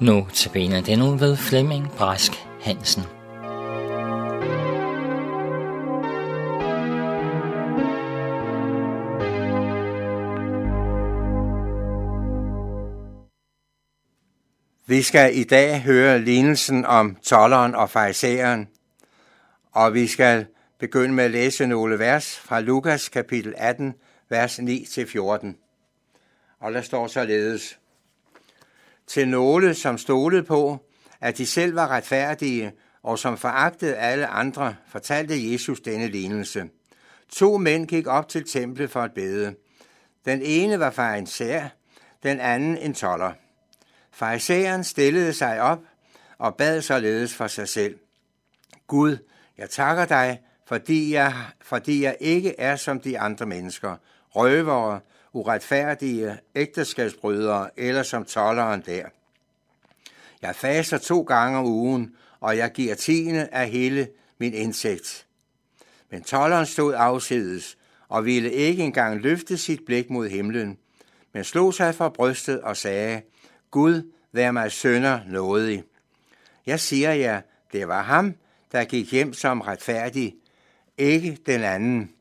Nu til den nu ved Flemming Brask Hansen. Vi skal i dag høre lignelsen om tolleren og farisæeren, og vi skal begynde med at læse nogle vers fra Lukas kapitel 18, vers 9-14. Og der står således til nogle, som stolede på, at de selv var retfærdige, og som foragtede alle andre, fortalte Jesus denne lignelse. To mænd gik op til templet for at bede. Den ene var farisæer, den anden en toller. Farisæeren stillede sig op og bad således for sig selv. Gud, jeg takker dig, fordi jeg, fordi jeg ikke er som de andre mennesker, røvere, uretfærdige ægteskabsbrydere eller som tolleren der. Jeg faster to gange om ugen, og jeg giver tiende af hele min indsigt. Men tolleren stod afsides og ville ikke engang løfte sit blik mod himlen, men slog sig for brystet og sagde, Gud, vær mig sønder nådig. Jeg siger jer, det var ham, der gik hjem som retfærdig, ikke den anden.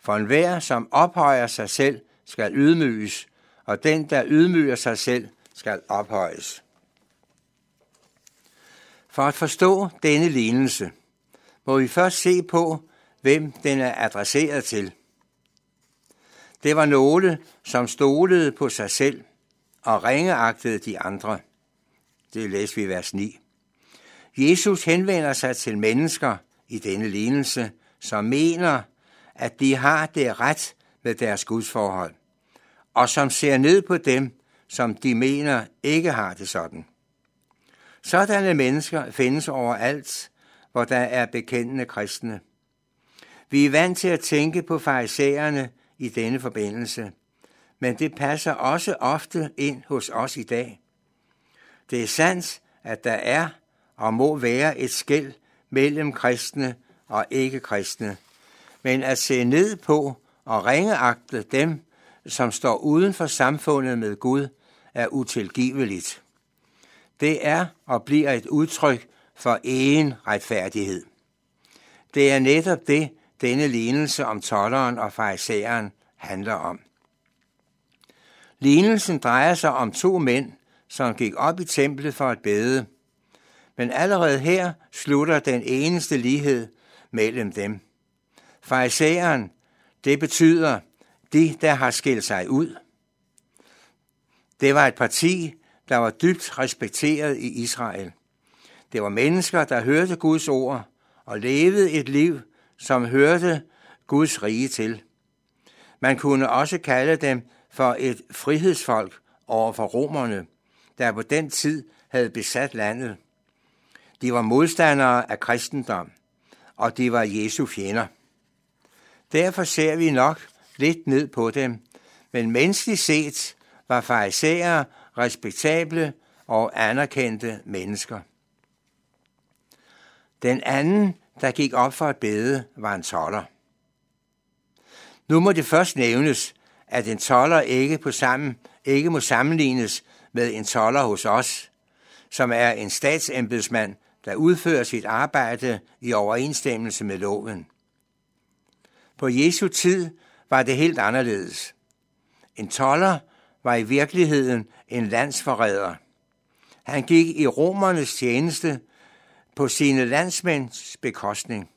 For enhver, som ophøjer sig selv, skal ydmyges, og den, der ydmyger sig selv, skal ophøjes. For at forstå denne lignelse, må vi først se på, hvem den er adresseret til. Det var nogle, som stolede på sig selv og ringeagtede de andre. Det læser vi i vers 9. Jesus henvender sig til mennesker i denne lignelse, som mener, at de har det ret med deres gudsforhold, og som ser ned på dem, som de mener ikke har det sådan. Sådanne mennesker findes overalt, hvor der er bekendende kristne. Vi er vant til at tænke på farisæerne i denne forbindelse, men det passer også ofte ind hos os i dag. Det er sandt, at der er og må være et skæld mellem kristne og ikke-kristne, men at se ned på og ringeagte dem, som står uden for samfundet med Gud, er utilgiveligt. Det er og bliver et udtryk for egen retfærdighed. Det er netop det, denne lignelse om tolleren og farisæeren handler om. Lignelsen drejer sig om to mænd, som gik op i templet for at bede. Men allerede her slutter den eneste lighed mellem dem. Farisæeren, det betyder de, der har skilt sig ud. Det var et parti, der var dybt respekteret i Israel. Det var mennesker, der hørte Guds ord og levede et liv, som hørte Guds rige til. Man kunne også kalde dem for et frihedsfolk over for romerne, der på den tid havde besat landet. De var modstandere af kristendom, og de var Jesu fjender. Derfor ser vi nok lidt ned på dem, men menneskeligt set var farisæere respektable og anerkendte mennesker. Den anden, der gik op for at bede, var en toller. Nu må det først nævnes, at en toller ikke, på sammen, ikke må sammenlignes med en toller hos os, som er en statsembedsmand, der udfører sit arbejde i overensstemmelse med loven. På Jesu tid var det helt anderledes. En toller var i virkeligheden en landsforræder. Han gik i romernes tjeneste på sine landsmænds bekostning.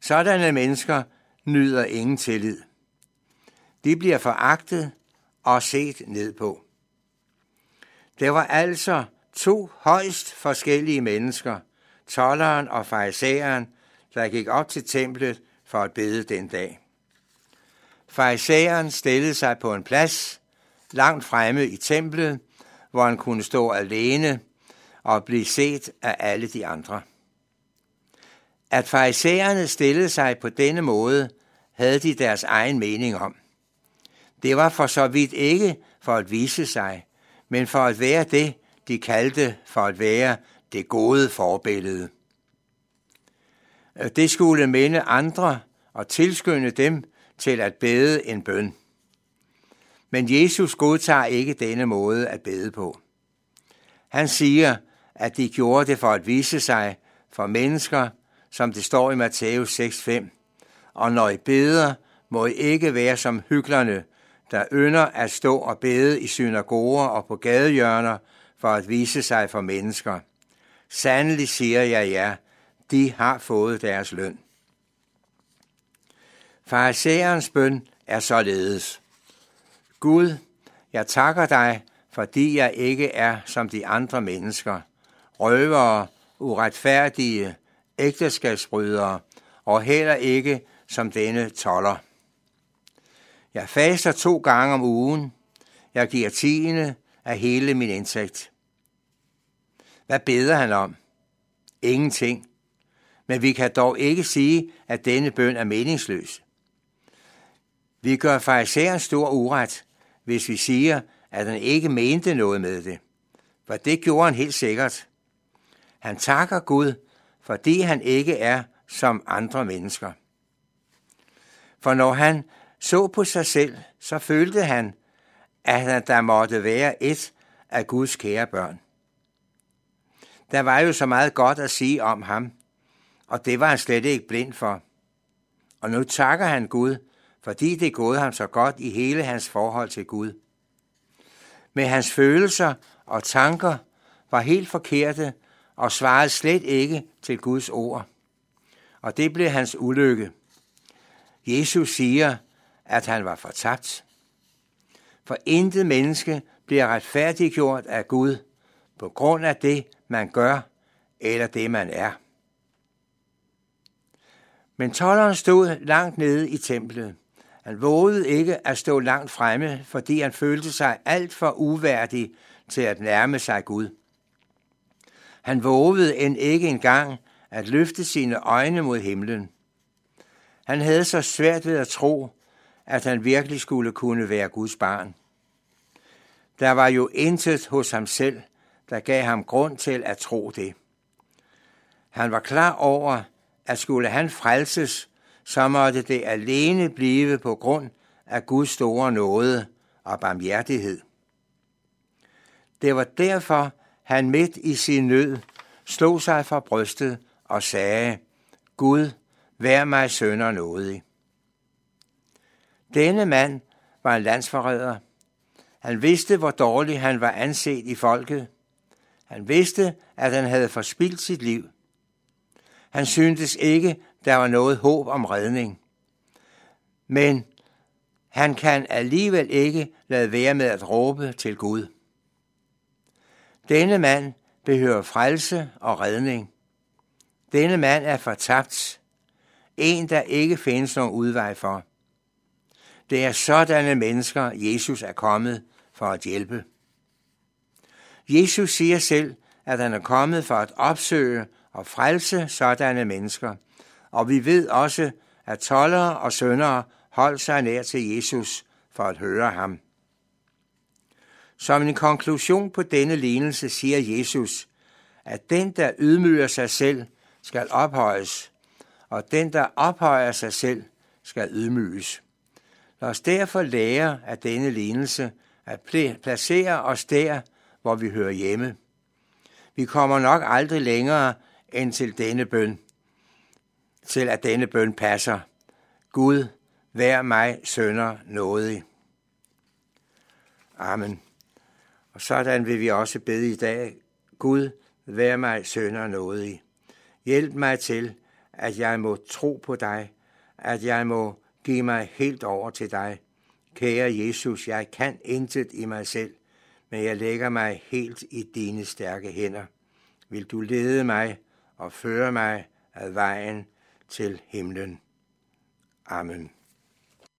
Sådanne mennesker nyder ingen tillid. De bliver foragtet og set ned på. Det var altså to højst forskellige mennesker, tolleren og farisæeren, der gik op til templet for at bede den dag. Farisæeren stillede sig på en plads langt fremme i templet, hvor han kunne stå alene og blive set af alle de andre. At farisæerne stillede sig på denne måde, havde de deres egen mening om. Det var for så vidt ikke for at vise sig, men for at være det, de kaldte for at være det gode forbillede. Det skulle minde andre og tilskynde dem til at bede en bøn. Men Jesus godtager ikke denne måde at bede på. Han siger, at de gjorde det for at vise sig for mennesker, som det står i Matthæus 6:5. Og når I beder, må I ikke være som hyklerne, der ynder at stå og bede i synagoger og på gadehjørner for at vise sig for mennesker. Sandelig siger jeg jer, ja, de har fået deres løn. Farisæerens bøn er således. Gud, jeg takker dig, fordi jeg ikke er som de andre mennesker, røvere, uretfærdige, ægteskabsbrydere og heller ikke som denne toller. Jeg faster to gange om ugen. Jeg giver tiende af hele min indtægt. Hvad beder han om? Ingenting. Men vi kan dog ikke sige, at denne bøn er meningsløs. Vi gør farisæeren stor uret, hvis vi siger, at han ikke mente noget med det. For det gjorde han helt sikkert. Han takker Gud, fordi han ikke er som andre mennesker. For når han så på sig selv, så følte han, at der måtte være et af Guds kære børn. Der var jo så meget godt at sige om ham, og det var han slet ikke blind for. Og nu takker han Gud, fordi det er gået ham så godt i hele hans forhold til Gud. Men hans følelser og tanker var helt forkerte og svarede slet ikke til Guds ord. Og det blev hans ulykke. Jesus siger, at han var fortabt. For intet menneske bliver retfærdiggjort af Gud på grund af det, man gør, eller det, man er. Men tolleren stod langt nede i templet. Han vågede ikke at stå langt fremme, fordi han følte sig alt for uværdig til at nærme sig Gud. Han vågede end ikke engang at løfte sine øjne mod himlen. Han havde så svært ved at tro, at han virkelig skulle kunne være Guds barn. Der var jo intet hos ham selv, der gav ham grund til at tro det. Han var klar over, at skulle han frelses, så måtte det alene blive på grund af Guds store nåde og barmhjertighed. Det var derfor, han midt i sin nød slog sig for brystet og sagde, Gud, vær mig sønder nådig. Denne mand var en landsforræder. Han vidste, hvor dårlig han var anset i folket. Han vidste, at han havde forspildt sit liv. Han syntes ikke, der var noget håb om redning. Men han kan alligevel ikke lade være med at råbe til Gud. Denne mand behøver frelse og redning. Denne mand er fortabt. En, der ikke findes nogen udvej for. Det er sådanne mennesker, Jesus er kommet for at hjælpe. Jesus siger selv, at han er kommet for at opsøge og frelse sådanne mennesker, og vi ved også, at tollere og søndere holdt sig nær til Jesus for at høre ham. Som en konklusion på denne lignelse siger Jesus, at den, der ydmyger sig selv, skal ophøjes, og den, der ophøjer sig selv, skal ydmyges. Lad os derfor lære af denne lignelse at placere os der, hvor vi hører hjemme. Vi kommer nok aldrig længere end til denne bøn, til at denne bøn passer. Gud, vær mig sønder nådig. Amen. Og sådan vil vi også bede i dag. Gud, vær mig sønder nådig. Hjælp mig til, at jeg må tro på dig, at jeg må give mig helt over til dig. Kære Jesus, jeg kan intet i mig selv, men jeg lægger mig helt i dine stærke hænder. Vil du lede mig og føre mig ad vejen til himlen. Amen.